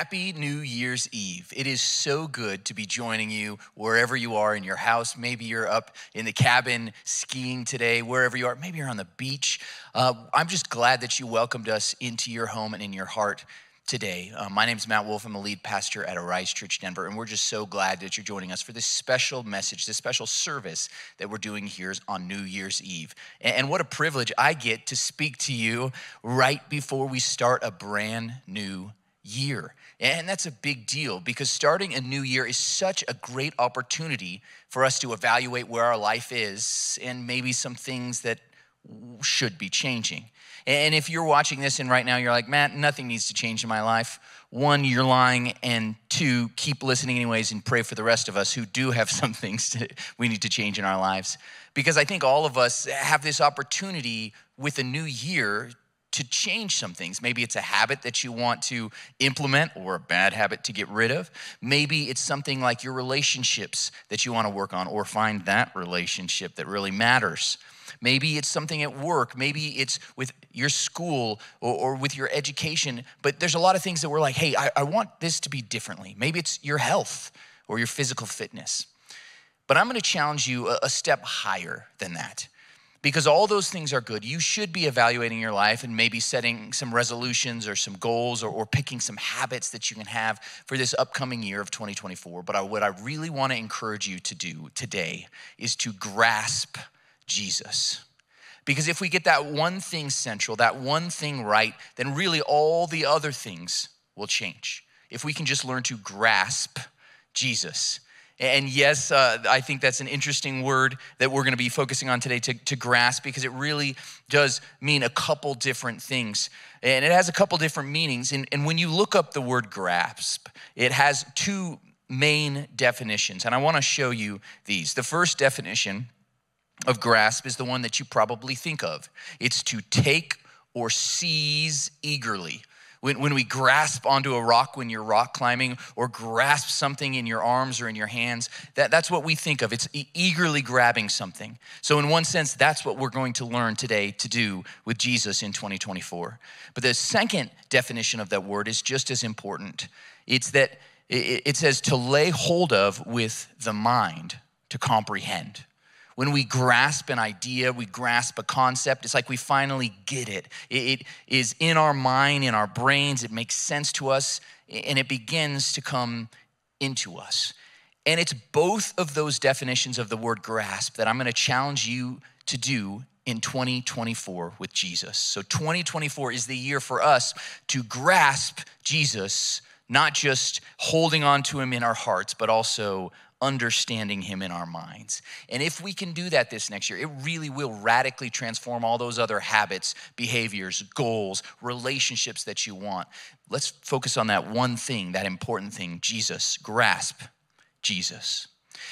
Happy New Year's Eve. It is so good to be joining you wherever you are in your house. Maybe you're up in the cabin skiing today, wherever you are. Maybe you're on the beach. Uh, I'm just glad that you welcomed us into your home and in your heart today. Uh, my name is Matt Wolf. I'm a lead pastor at Arise Church Denver, and we're just so glad that you're joining us for this special message, this special service that we're doing here on New Year's Eve. And, and what a privilege I get to speak to you right before we start a brand new year. And that's a big deal because starting a new year is such a great opportunity for us to evaluate where our life is and maybe some things that should be changing. And if you're watching this and right now you're like, Matt, nothing needs to change in my life, one, you're lying, and two, keep listening anyways and pray for the rest of us who do have some things to, we need to change in our lives. Because I think all of us have this opportunity with a new year to change some things. Maybe it's a habit that you want to implement or a bad habit to get rid of. Maybe it's something like your relationships that you want to work on or find that relationship that really matters. Maybe it's something at work. Maybe it's with your school or, or, with your education. But there's a lot of things that we're like, hey, I, I want this to be differently. Maybe it's your health or your physical fitness. But I'm going to challenge you a, a step higher than that because all those things are good. You should be evaluating your life and maybe setting some resolutions or some goals or, or picking some habits that you can have for this upcoming year of 2024. But I, what I really want to encourage you to do today is to grasp Jesus. Because if we get that one thing central, that one thing right, then really all the other things will change. If we can just learn to grasp Jesus. And yes, uh, I think that's an interesting word that we're going to be focusing on today to, to grasp because it really does mean a couple different things. And it has a couple different meanings. And, and when you look up the word grasp, it has two main definitions. And I want to show you these. The first definition of grasp is the one that you probably think of it's to take or seize eagerly. When, when we grasp onto a rock when you're rock climbing or grasp something in your arms or in your hands, that, that's what we think of. It's eagerly grabbing something. So, in one sense, that's what we're going to learn today to do with Jesus in 2024. But the second definition of that word is just as important it's that it, it says to lay hold of with the mind, to comprehend. When we grasp an idea, we grasp a concept, it's like we finally get it. It is in our mind, in our brains, it makes sense to us, and it begins to come into us. And it's both of those definitions of the word grasp that I'm gonna challenge you to do in 2024 with Jesus. So 2024 is the year for us to grasp Jesus, not just holding on to him in our hearts, but also understanding Him in our minds. And if we can do that this next year, it really will radically transform all those other habits, behaviors, goals, relationships that you want. Let's focus on that one thing, that important thing Jesus. Grasp Jesus.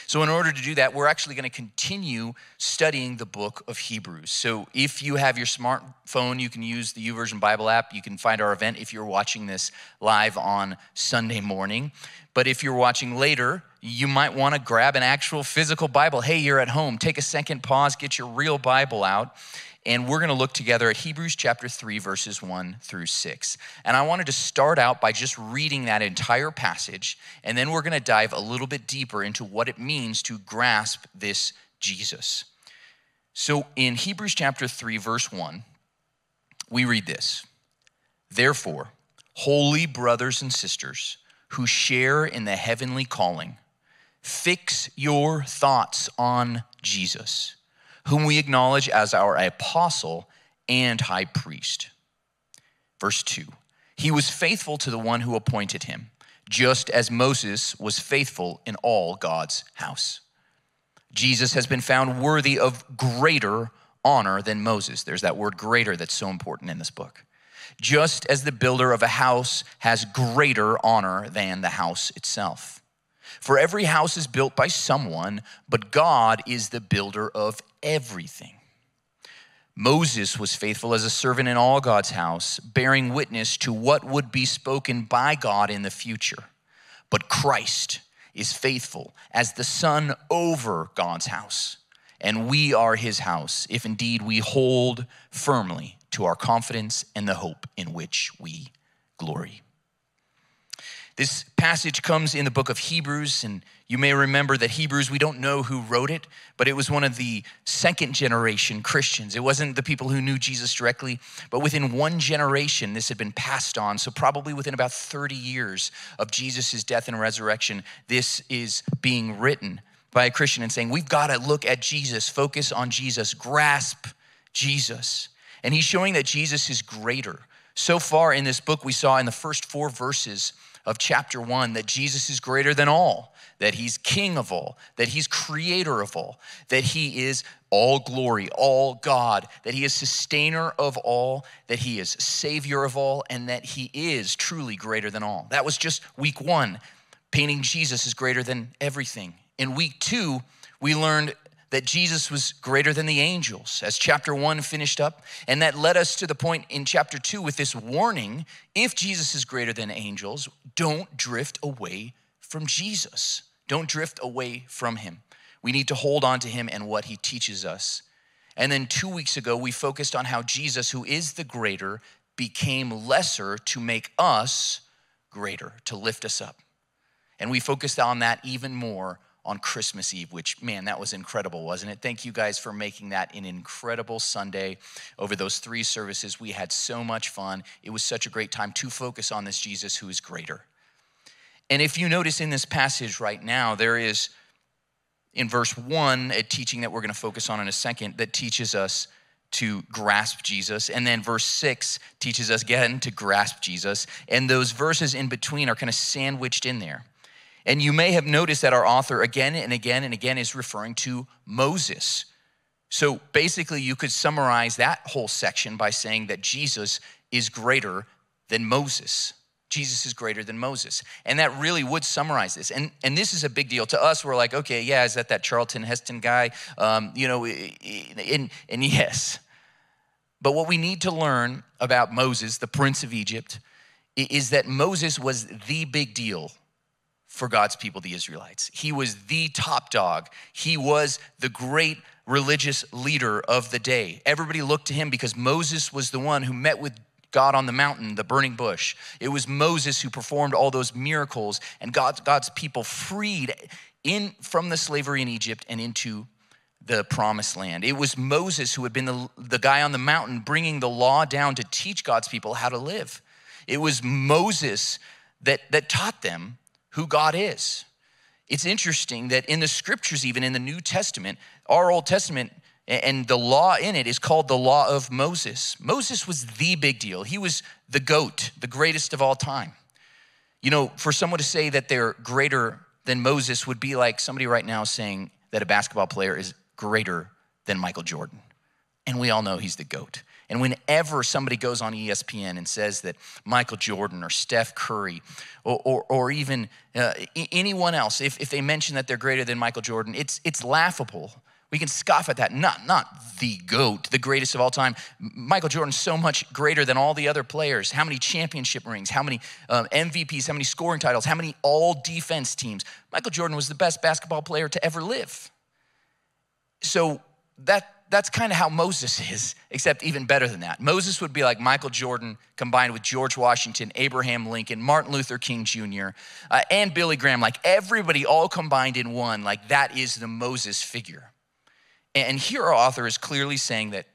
So, in order to do that, we're actually going to continue studying the book of Hebrews. So, if you have your smartphone, you can use the YouVersion Bible app. You can find our event if you're watching this live on Sunday morning. But if you're watching later, you might want to grab an actual physical Bible. Hey, you're at home. Take a second pause, get your real Bible out, and we're going to look together at Hebrews chapter 3, verses 1 through 6. And I wanted to start out by just reading that entire passage, and then we're going to dive a little bit deeper into what it means to grasp this Jesus. So in Hebrews chapter 3, verse 1, we read this Therefore, holy brothers and sisters who share in the heavenly calling, Fix your thoughts on Jesus, whom we acknowledge as our apostle and high priest. Verse 2 He was faithful to the one who appointed him, just as Moses was faithful in all God's house. Jesus has been found worthy of greater honor than Moses. There's that word greater that's so important in this book. Just as the builder of a house has greater honor than the house itself. For every house is built by someone, but God is the builder of everything. Moses was faithful as a servant in all God's house, bearing witness to what would be spoken by God in the future. But Christ is faithful as the Son over God's house, and we are his house, if indeed we hold firmly to our confidence and the hope in which we glory. This passage comes in the book of Hebrews, and you may remember that Hebrews, we don't know who wrote it, but it was one of the second generation Christians. It wasn't the people who knew Jesus directly, but within one generation, this had been passed on. So, probably within about 30 years of Jesus' death and resurrection, this is being written by a Christian and saying, We've got to look at Jesus, focus on Jesus, grasp Jesus. And he's showing that Jesus is greater. So far in this book, we saw in the first four verses of chapter one that Jesus is greater than all, that he's king of all, that he's creator of all, that he is all glory, all God, that he is sustainer of all, that he is savior of all, and that he is truly greater than all. That was just week one, painting Jesus as greater than everything. In week two, we learned that Jesus was greater than the angels, as chapter one finished up. And that led us to the point in chapter two with this warning if Jesus is greater than angels, don't drift away from Jesus. Don't drift away from him. We need to hold on to him and what he teaches us. And then two weeks ago, we focused on how Jesus, who is the greater, became lesser to make us greater, to lift us up. And we focused on that even more on Christmas Eve, which, man, that was incredible, wasn't it? Thank you guys for making that an incredible Sunday over those three services. We had so much fun. It was such a great time to focus on this Jesus who is greater. And if you notice in this passage right now, there is in verse one a teaching that we're going to focus on in a second that teaches us to grasp Jesus. And then verse six teaches us again to grasp Jesus. And those verses in between are kind of sandwiched in there. And you may have noticed that our author again and again and again is referring to Moses. So basically, you could summarize that whole section by saying that Jesus is greater than Moses. Jesus is greater than Moses. And that really would summarize this. And, and this is a big deal. To us, we're like, okay, yeah, is that that Charlton Heston guy? Um, you know, and, and yes. But what we need to learn about Moses, the prince of Egypt, is that Moses was the big deal for God's people, the Israelites. He was the top dog. He was the great religious leader of the day. Everybody looked to him because Moses was the one who met with God on the mountain, the burning bush. It was Moses who performed all those miracles, and God's, God's people freed in from the slavery in Egypt and into the promised land. It was Moses who had been the, the guy on the mountain bringing the law down to teach God's people how to live. It was Moses that, that taught them who God is. It's interesting that in the scriptures, even in the New Testament, our Old Testament and the law in it is called the law of Moses. Moses was the big deal. He was the goat, the greatest of all time. You know, for someone to say that they're greater than Moses would be like somebody right now saying that a basketball player is greater than Michael Jordan. And we all know he's the GOAT. And whenever somebody goes on ESPN and says that Michael Jordan or Steph Curry or, or, or even uh, anyone else, if, if they mention that they're greater than Michael Jordan, it's, it's laughable. We can scoff at that. Not, not the GOAT, the greatest of all time. Michael Jordan's so much greater than all the other players. How many championship rings, how many um, MVPs, how many scoring titles, how many all defense teams. Michael Jordan was the best basketball player to ever live. So that that's kind of how Moses is, except even better than that. Moses would be like Michael Jordan combined with George Washington, Abraham Lincoln, Martin Luther King Jr., uh, and Billy Graham, like everybody all combined in one. Like that is the Moses figure. And here our author is clearly saying that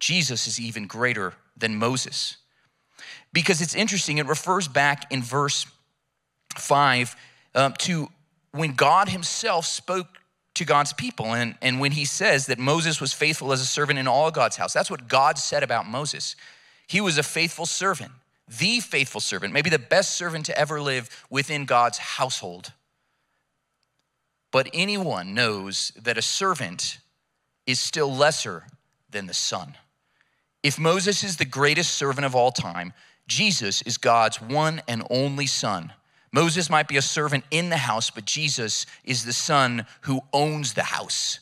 Jesus is even greater than Moses. Because it's interesting, it refers back in verse 5 um, to when God Himself spoke to God's people. And, and when he says that Moses was faithful as a servant in all God's house, that's what God said about Moses. He was a faithful servant, the faithful servant, maybe the best servant to ever live within God's household. But anyone knows that a servant is still lesser than the son. If Moses is the greatest servant of all time, Jesus is God's one and only son Moses might be a servant in the house, but Jesus is the son who owns the house.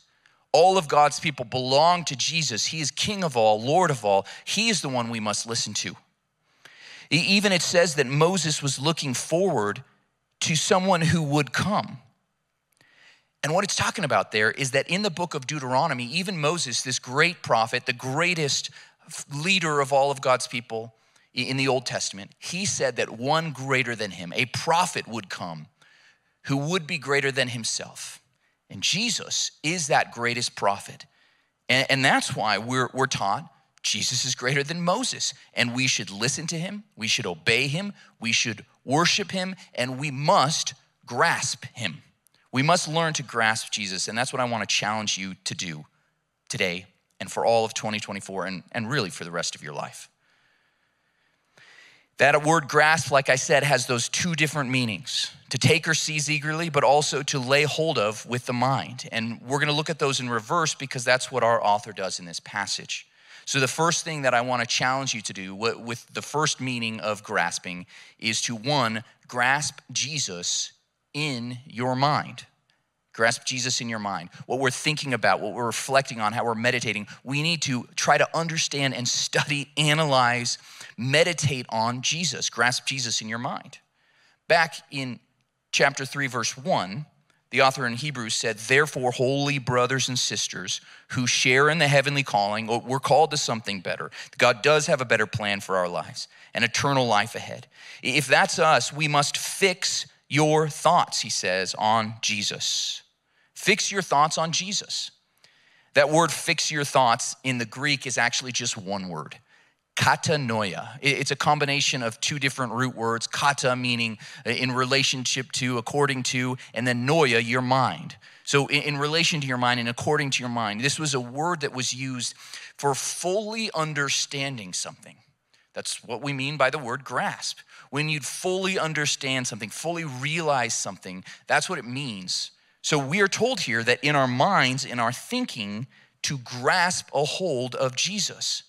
All of God's people belong to Jesus. He is king of all, Lord of all. He is the one we must listen to. Even it says that Moses was looking forward to someone who would come. And what it's talking about there is that in the book of Deuteronomy, even Moses, this great prophet, the greatest leader of all of God's people, in the Old Testament, he said that one greater than him, a prophet, would come who would be greater than himself. And Jesus is that greatest prophet. And, and that's why we're, we're taught Jesus is greater than Moses. And we should listen to him, we should obey him, we should worship him, and we must grasp him. We must learn to grasp Jesus. And that's what I want to challenge you to do today and for all of 2024 and, and really for the rest of your life. That word grasp, like I said, has those two different meanings to take or seize eagerly, but also to lay hold of with the mind. And we're going to look at those in reverse because that's what our author does in this passage. So, the first thing that I want to challenge you to do with the first meaning of grasping is to one, grasp Jesus in your mind. Grasp Jesus in your mind. What we're thinking about, what we're reflecting on, how we're meditating, we need to try to understand and study, analyze, meditate on Jesus. Grasp Jesus in your mind. Back in chapter 3, verse 1, the author in Hebrews said, Therefore, holy brothers and sisters who share in the heavenly calling, oh, we're called to something better. God does have a better plan for our lives, an eternal life ahead. If that's us, we must fix your thoughts, he says, on Jesus. Fix your thoughts on Jesus. That word fix your thoughts in the Greek is actually just one word katanoia. It's a combination of two different root words, kata meaning uh, in relationship to, according to, and then noia, your mind. So, in relation to your mind and according to your mind, this was a word that was used for fully understanding something. That's what we mean by the word grasp. When you fully understand something, fully realize something, that's what it means. So, we are told here that in our minds, in our thinking, to grasp a hold of Jesus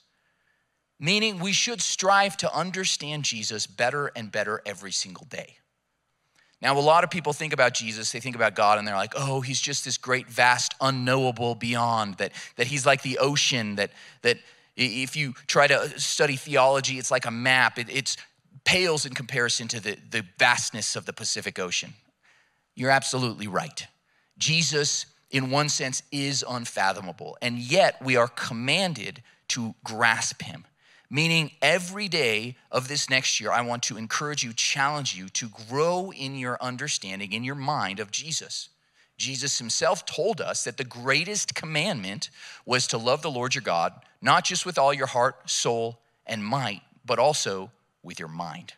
meaning we should strive to understand Jesus better and better every single day. Now, a lot of people think about Jesus, they think about God, and they're like, oh, he's just this great, vast, unknowable beyond, that, that he's like the ocean, that, that if you try to study theology, it's like a map. It it's, pales in comparison to the, the vastness of the Pacific Ocean. You're absolutely right. Jesus, in one sense, is unfathomable, and yet we are commanded to grasp him. Meaning, every day of this next year, I want to encourage you, challenge you to grow in your understanding, in your mind of Jesus. Jesus himself told us that the greatest commandment was to love the Lord your God, not just with all your heart, soul, and might, but also with your mind.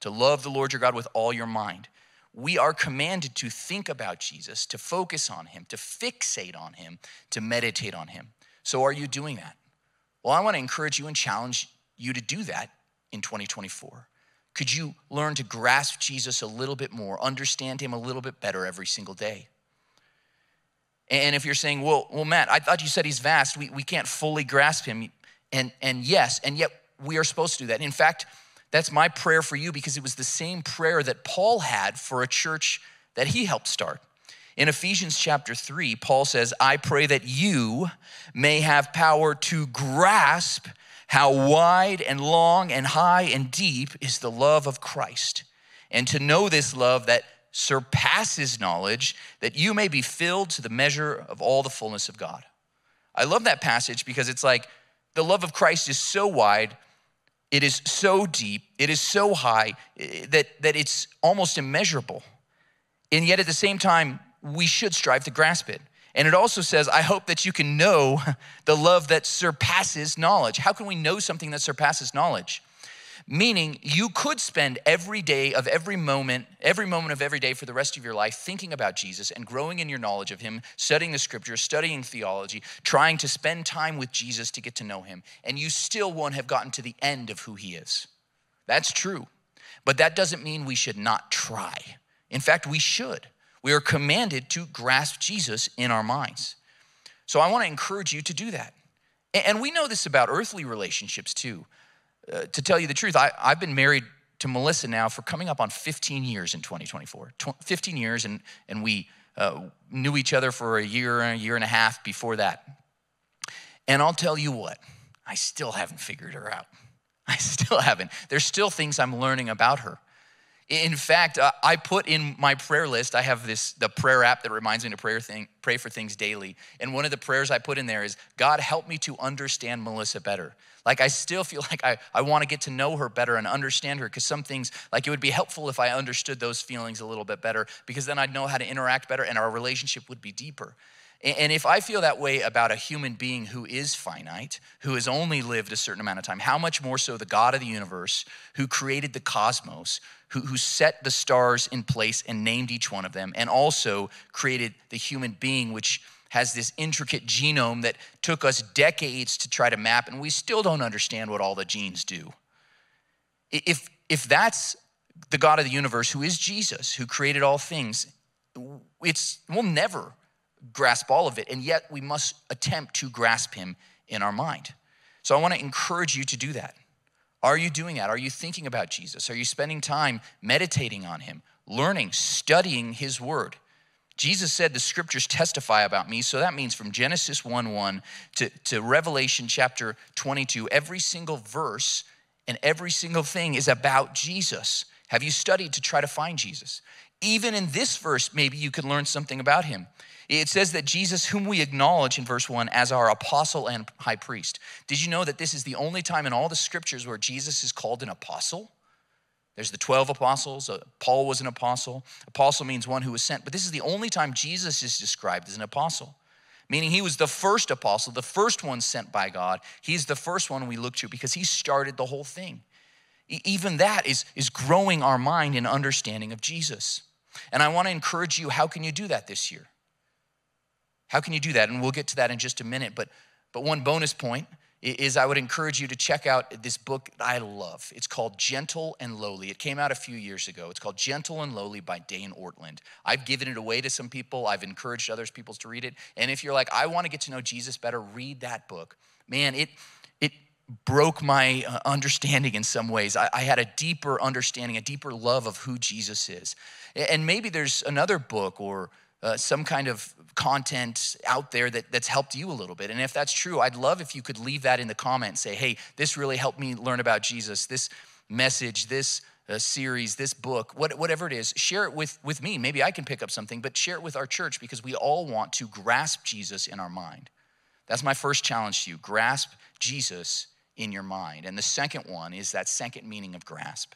To love the Lord your God with all your mind. We are commanded to think about Jesus, to focus on him, to fixate on him, to meditate on him. So, are you doing that? Well, I want to encourage you and challenge you to do that in 2024. Could you learn to grasp Jesus a little bit more, understand him a little bit better every single day? And if you're saying, well, well, Matt, I thought you said he's vast, we, we can't fully grasp him. And, and yes, and yet we are supposed to do that. In fact, that's my prayer for you because it was the same prayer that Paul had for a church that he helped start. In Ephesians chapter 3, Paul says, I pray that you may have power to grasp how wide and long and high and deep is the love of Christ, and to know this love that surpasses knowledge, that you may be filled to the measure of all the fullness of God. I love that passage because it's like the love of Christ is so wide, it is so deep, it is so high eh, that, that it's almost immeasurable. And yet at the same time, we should strive to grasp it. And it also says, I hope that you can know the love that surpasses knowledge. How can we know something that surpasses knowledge? Meaning, you could spend every day of every moment, every moment of every day for the rest of your life thinking about Jesus and growing in your knowledge of Him, studying the scriptures, studying theology, trying to spend time with Jesus to get to know Him, and you still won't have gotten to the end of who He is. That's true. But that doesn't mean we should not try. In fact, we should. We are commanded to grasp Jesus in our minds. So I want to encourage you to do that. And we know this about earthly relationships too. Uh, to tell you the truth, I, I've been married to Melissa now for coming up on 15 years in 2024. 15 years, and, and we uh, knew each other for a year, and a year and a half before that. And I'll tell you what, I still haven't figured her out. I still haven't. There's still things I'm learning about her. In fact, uh, I put in my prayer list, I have this the prayer app that reminds me to pray, thing, pray for things daily. And one of the prayers I put in there is, God, help me to understand Melissa better. Like, I still feel like I, I want to get to know her better and understand her because some things, like, it would be helpful if I understood those feelings a little bit better because then I'd know how to interact better and our relationship would be deeper. And if I feel that way about a human being who is finite, who has only lived a certain amount of time, how much more so the God of the universe, who created the cosmos, who, who set the stars in place and named each one of them, and also created the human being, which has this intricate genome that took us decades to try to map, and we still don't understand what all the genes do. If, if that's the God of the universe, who is Jesus, who created all things, it's, we'll never grasp all of it, and yet we must attempt to grasp him in our mind. So I want to encourage you to do that. Are you doing that? Are you thinking about Jesus? Are you spending time meditating on him, learning, studying his word? Jesus said the scriptures testify about me. So that means from Genesis 1 1 to, to Revelation chapter 22, every single verse and every single thing is about Jesus. Have you studied to try to find Jesus? Even in this verse, maybe you could learn something about him. It says that Jesus, whom we acknowledge in verse 1 as our apostle and high priest. Did you know that this is the only time in all the scriptures where Jesus is called an apostle? There's the 12 apostles. Uh, Paul was an apostle. Apostle means one who was sent. But this is the only time Jesus is described as an apostle, meaning he was the first apostle, the first one sent by God. He's the first one we look to because he started the whole thing. Even that is, is growing our mind in understanding of Jesus. And I want to encourage you how can you do that this year? How can you do that? And we'll get to that in just a minute. But, but one bonus point is I would encourage you to check out this book I love. It's called Gentle and Lowly. It came out a few years ago. It's called Gentle and Lowly by Dane Ortlund. I've given it away to some people. I've encouraged others people to read it. And if you're like, I want to get to know Jesus better, read that book. Man, it broke my uh, understanding in some ways. I, I had a deeper understanding, a deeper love of who Jesus is. And maybe there's another book or uh, some kind of content out there that, that's helped you a little bit. And if that's true, I'd love if you could leave that in the comments. Say, hey, this really helped me learn about Jesus. This message, this uh, series, this book, what, whatever it is, share it with, with me. Maybe I can pick up something, but share it with our church because we all want to grasp Jesus in our mind. That's my first challenge to you grasp Jesus in your mind. And the second one is that second meaning of grasp,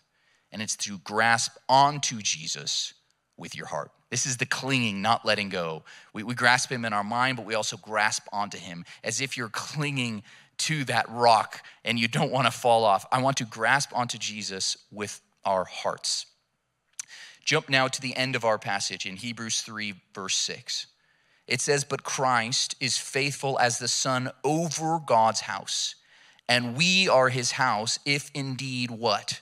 and it's to grasp onto Jesus with your heart. This is the clinging, not letting go. We, we grasp him in our mind, but we also grasp onto him as if you're clinging to that rock and you don't want to fall off. I want to grasp onto Jesus with our hearts. Jump now to the end of our passage in Hebrews 3, verse 6. It says, But Christ is faithful as the Son over God's house, and we are his house if indeed what?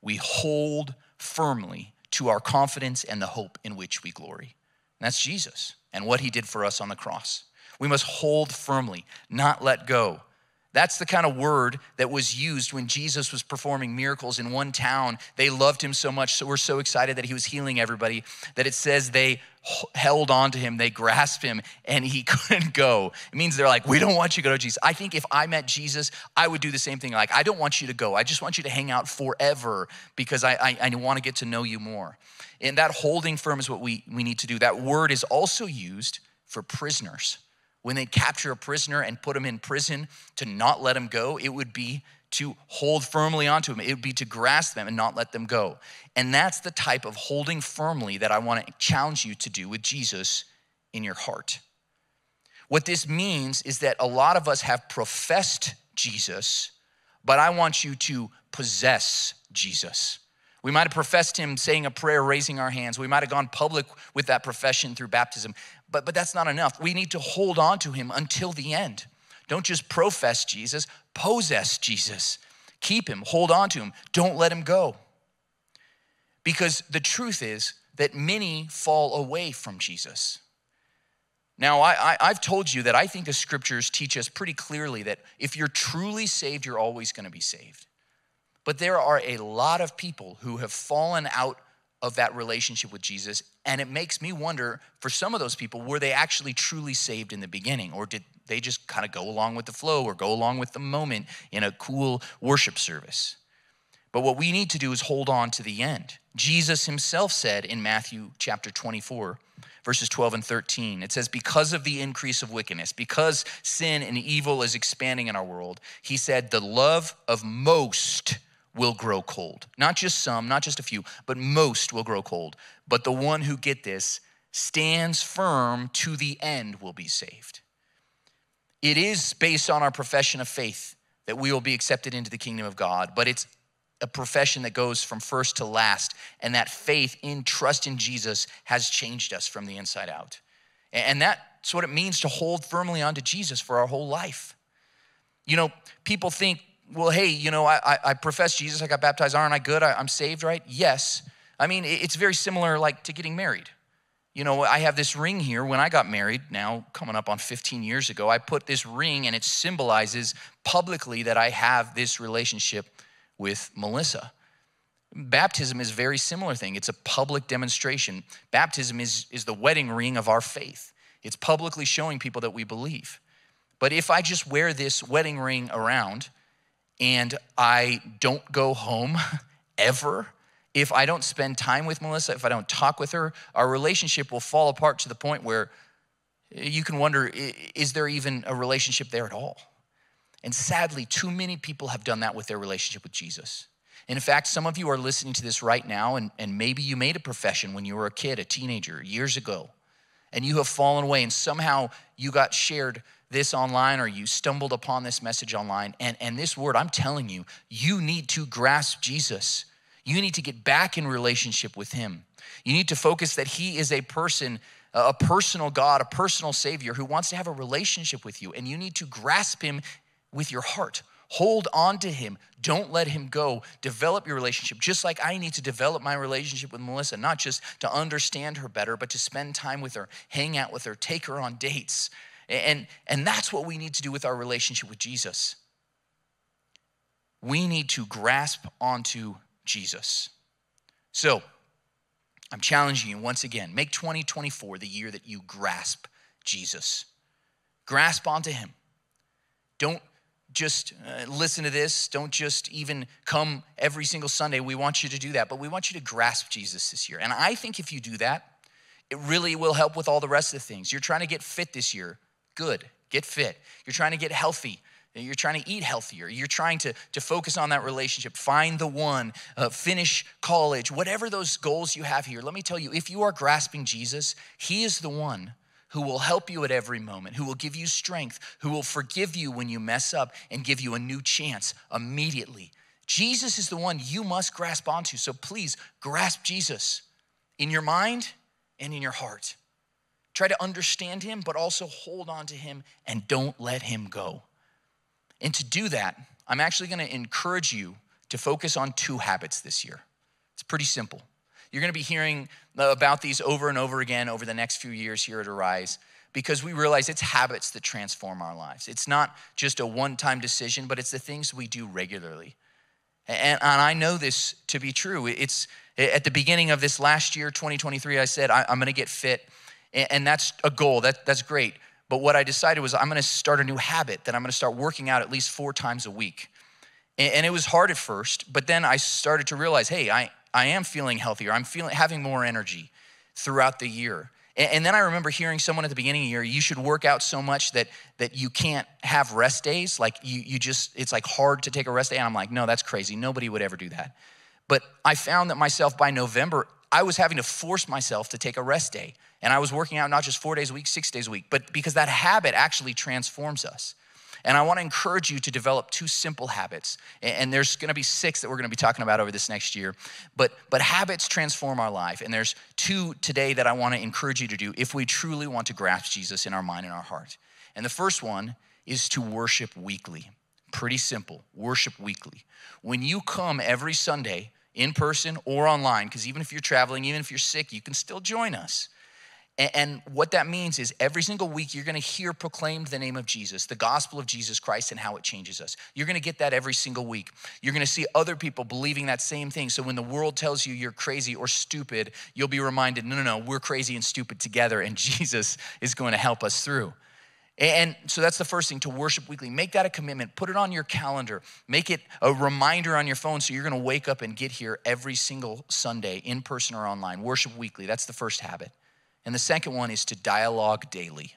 We hold firmly to our confidence and the hope in which we glory. And that's Jesus and what he did for us on the cross. We must hold firmly, not let go. That's the kind of word that was used when Jesus was performing miracles in one town. They loved him so much, so we're so excited that he was healing everybody that it says they held on to him, they grasped him, and he couldn't go. It means they're like, We don't want you to go to Jesus. I think if I met Jesus, I would do the same thing. Like, I don't want you to go. I just want you to hang out forever because I, I, I want to get to know you more. And that holding firm is what we, we need to do. That word is also used for prisoners when they capture a prisoner and put him in prison to not let him go, it would be to hold firmly onto him. It would be to grasp them and not let them go. And that's the type of holding firmly that I want to challenge you to do with Jesus in your heart. What this means is that a lot of us have professed Jesus, but I want you to possess Jesus. We might have professed him saying a prayer, raising our hands. We might have gone public with that profession through baptism. But, but that's not enough. We need to hold on to him until the end. Don't just profess Jesus, possess Jesus. Keep him, hold on to him, don't let him go. Because the truth is that many fall away from Jesus. Now, I, have told you that I think the scriptures teach us pretty clearly that if you're truly saved, you're always going to be saved. But there are a lot of people who have fallen out of that relationship with Jesus. And it makes me wonder for some of those people, were they actually truly saved in the beginning? Or did they just kind of go along with the flow or go along with the moment in a cool worship service? But what we need to do is hold on to the end. Jesus himself said in Matthew chapter 24, verses 12 and 13, it says, Because of the increase of wickedness, because sin and evil is expanding in our world, he said, the love of most will grow cold. Not just some, not just a few, but most will grow cold. But the one who, get this, stands firm to the end will be saved. It is based on our profession of faith that we will be accepted into the kingdom of God, but it's a profession that goes from first to last, and that faith in trust in Jesus has changed us from the inside out. And that's what it means to hold firmly onto Jesus for our whole life. You know, people think, well, hey, you know, I, I profess Jesus, I got baptized, aren't I good? I, am saved, right? Yes. I mean, it's very similar like to getting married. You know, I have this ring here. When I got married, now coming up on 15 years ago, I put this ring and it symbolizes publicly that I have this relationship with Melissa. Baptism is a very similar thing. It's a public demonstration. Baptism is, is the wedding ring of our faith. It's publicly showing people that we believe. But if I just wear this wedding ring around and I don't go home ever, if I don't spend time with Melissa, if I don't talk with her, our relationship will fall apart to the point where you can wonder is there even a relationship there at all? And sadly, too many people have done that with their relationship with Jesus. In fact, some of you are listening to this right now, and, and maybe you made a profession when you were a kid, a teenager, years ago, and you have fallen away, and somehow you got shared this online or you stumbled upon this message online. And, and this word, I'm telling you, you need to grasp Jesus. You need to get back in relationship with Him. You need to focus that He is a person, a personal God, a personal Savior who wants to have a relationship with you, and you need to grasp Him with your heart. Hold on to him. Don't let him go. Develop your relationship, just like I need to develop my relationship with Melissa, not just to understand her better, but to spend time with her, hang out with her, take her on dates. And, and that's what we need to do with our relationship with Jesus. We need to grasp onto Jesus. So, I'm challenging you once again make 2024 the year that you grasp Jesus. Grasp onto him. Don't just uh, listen to this. Don't just even come every single Sunday. We want you to do that, but we want you to grasp Jesus this year. And I think if you do that, it really will help with all the rest of the things. You're trying to get fit this year. Good, get fit. You're trying to get healthy. You're trying to eat healthier. You're trying to, to focus on that relationship. Find the one, uh, finish college, whatever those goals you have here. Let me tell you, if you are grasping Jesus, He is the one who will help you at every moment, who will give you strength, who will forgive you when you mess up and give you a new chance immediately. Jesus is the one you must grasp onto. So please grasp Jesus in your mind and in your heart. Try to understand him, but also hold on to him and don't let him go. And to do that, I'm actually to encourage you to focus on two habits this year. It's pretty simple. You're to be hearing about these over and over again over the next few years here at Arise because we realize it's habits that transform our lives. It's not just a one time decision, but it's the things we do regularly. And, and, I know this to be true. It's at the beginning of this last year, 2023, I said, I, am going to get fit. And, that's a goal, that, that's great. But what I decided was I'm going to start a new habit that I'm going to start working out at least four times a week. And, and it was hard at first, but then I started to realize, hey, I, I am feeling healthier. I'm feeling having more energy throughout the year. And, and then I remember hearing someone at the beginning of the year, you should work out so much that that you can't have rest days. Like you, you just, it's like hard to take a rest day. And I'm like, no, that's crazy. Nobody would ever do that. But I found that myself by November, I was having to force myself to take a rest day. And I was working out not just four days a week, six days a week, but because that habit actually transforms us. And I want to encourage you to develop two simple habits. And there's going to be six that we're going to be talking about over this next year. But, but habits transform our life. And there's two today that I want to encourage you to do if we truly want to grasp Jesus in our mind and our heart. And the first one is to worship weekly. Pretty simple worship weekly. When you come every Sunday, in person or online, because even if you're traveling, even if you're sick, you can still join us. And what that means is every single week you're gonna hear proclaimed the name of Jesus, the gospel of Jesus Christ, and how it changes us. You're gonna get that every single week. You're gonna see other people believing that same thing. So when the world tells you you're crazy or stupid, you'll be reminded no, no, no, we're crazy and stupid together, and Jesus is going to help us through. And so that's the first thing to worship weekly. Make that a commitment. Put it on your calendar. Make it a reminder on your phone so you're going to wake up and get here every single Sunday, in person or online. Worship weekly. That's the first habit. And the second one is to dialogue daily.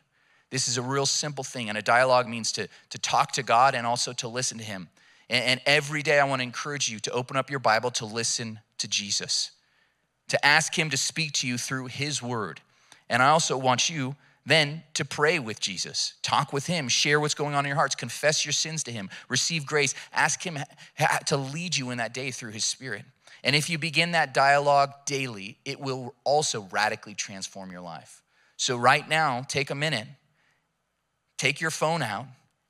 This is a real simple thing. And a dialogue means to, to talk to God and also to listen to Him. And, and every day I want to encourage you to open up your Bible to listen to Jesus, to ask Him to speak to you through His Word. And I also want you then to pray with Jesus, talk with Him, share what's going on in your hearts, confess your sins to Him, receive grace, ask Him to lead you in that day through His Spirit. And if you begin that dialogue daily, it will also radically transform your life. So, right now, take a minute, take your phone out,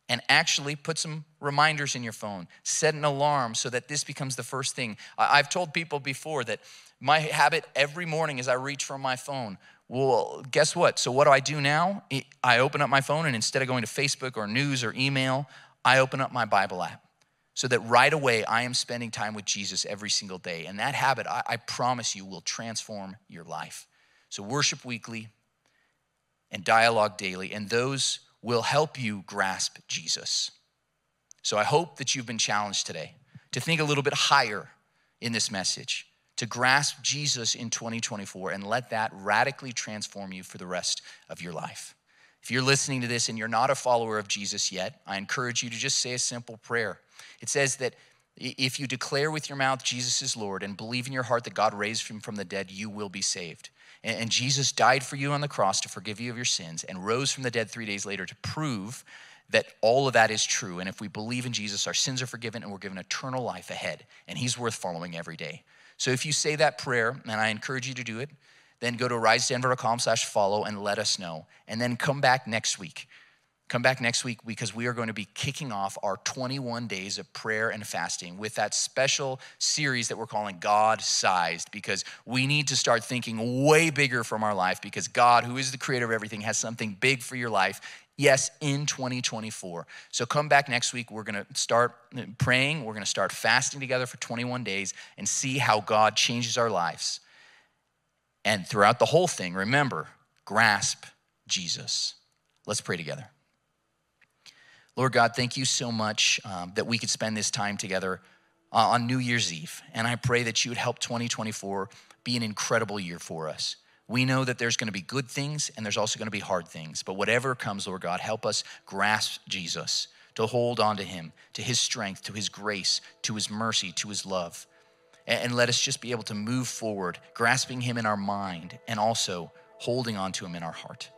and actually put some reminders in your phone. Set an alarm so that this becomes the first thing. I've told people before that my habit every morning as I reach for my phone well, guess what? So, what do I do now? I open up my phone, and instead of going to Facebook or news or email, I open up my Bible app so that right away I am spending time with Jesus every single day. And that habit, I, I promise you, will transform your life. So, worship weekly and dialogue daily, and those will help you grasp Jesus. So, I hope that you've been challenged today to think a little bit higher in this message to grasp Jesus in 2024 and let that radically transform you for the rest of your life. If you're listening to this and you're not a follower of Jesus yet, I encourage you to just say a simple prayer. It says that if you declare with your mouth Jesus is Lord and believe in your heart that God raised him from the dead, you will be saved. And Jesus died for you on the cross to forgive you of your sins and rose from the dead three days later to prove that all of that is true. And if we believe in Jesus, our sins are forgiven and we're given eternal life ahead. And he's worth following every day. So if you say that prayer, and I encourage you to do it, then go to arisedenver.com slash follow and let us know. And then come back next week. Come back next week because we are going to be kicking off our 21 days of prayer and fasting with that special series that we're calling God sized because we need to start thinking way bigger from our life because God, who is the creator of everything, has something big for your life Yes, in 2024. So come back next week. We're going to start praying. We're going to start fasting together for 21 days and see how God changes our lives. And throughout the whole thing, remember, grasp Jesus. Let's pray together. Lord God, thank you so much um, that we could spend this time together uh, on New Year's Eve. And I pray that you would help 2024 be an incredible year for us. We know that there's going to be good things and there's also going to be hard things. But whatever comes, Lord God, help us grasp Jesus, to hold on to him, to his strength, to his grace, to his mercy, to his love. And let us just be able to move forward, grasping him in our mind and also holding on to him in our heart.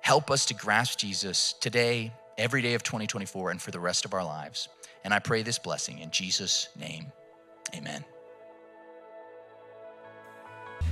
Help us to grasp Jesus today, every day of 2024, and for the rest of our lives. And I pray this blessing in Jesus' name. Amen.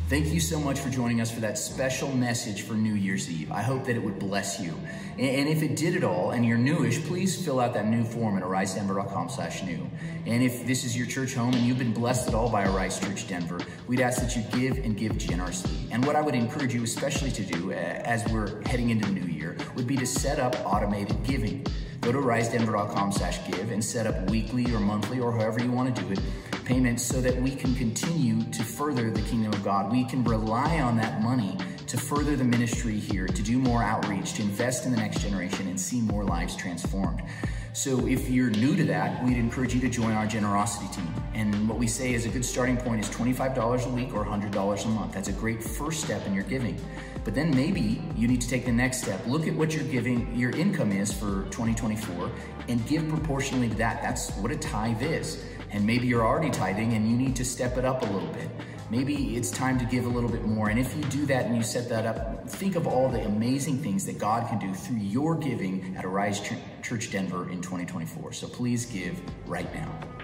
Thank you so much for joining us for that special message for New Year's Eve. I hope that it would bless you. And if it did at all and you're newish, please fill out that new form at arisedenver.com slash new. And if this is your church home and you've been blessed at all by Arise Church Denver, we'd ask that you give and give generously. And what I would encourage you especially to do as we're heading into the new year would be to set up automated giving. Go to arisedenver.com slash give and set up weekly or monthly or however you want to do it payments so that we can continue to further the kingdom of God. We can rely on that money to further the ministry here, to do more outreach, to invest in the next generation and see more lives transformed. So if you're new to that, we'd encourage you to join our generosity team. And what we say is a good starting point is $25 a week or $100 a month. That's a great first step in your giving. But then maybe you need to take the next step. Look at what your giving, your income is for 2024 and give proportionally to that. That's what a tithe is and maybe you're already tithing and you need to step it up a little bit. Maybe it's time to give a little bit more. And if you do that and you set that up, think of all the amazing things that God can do through your giving at Arise Church Denver in 2024. So please give right now.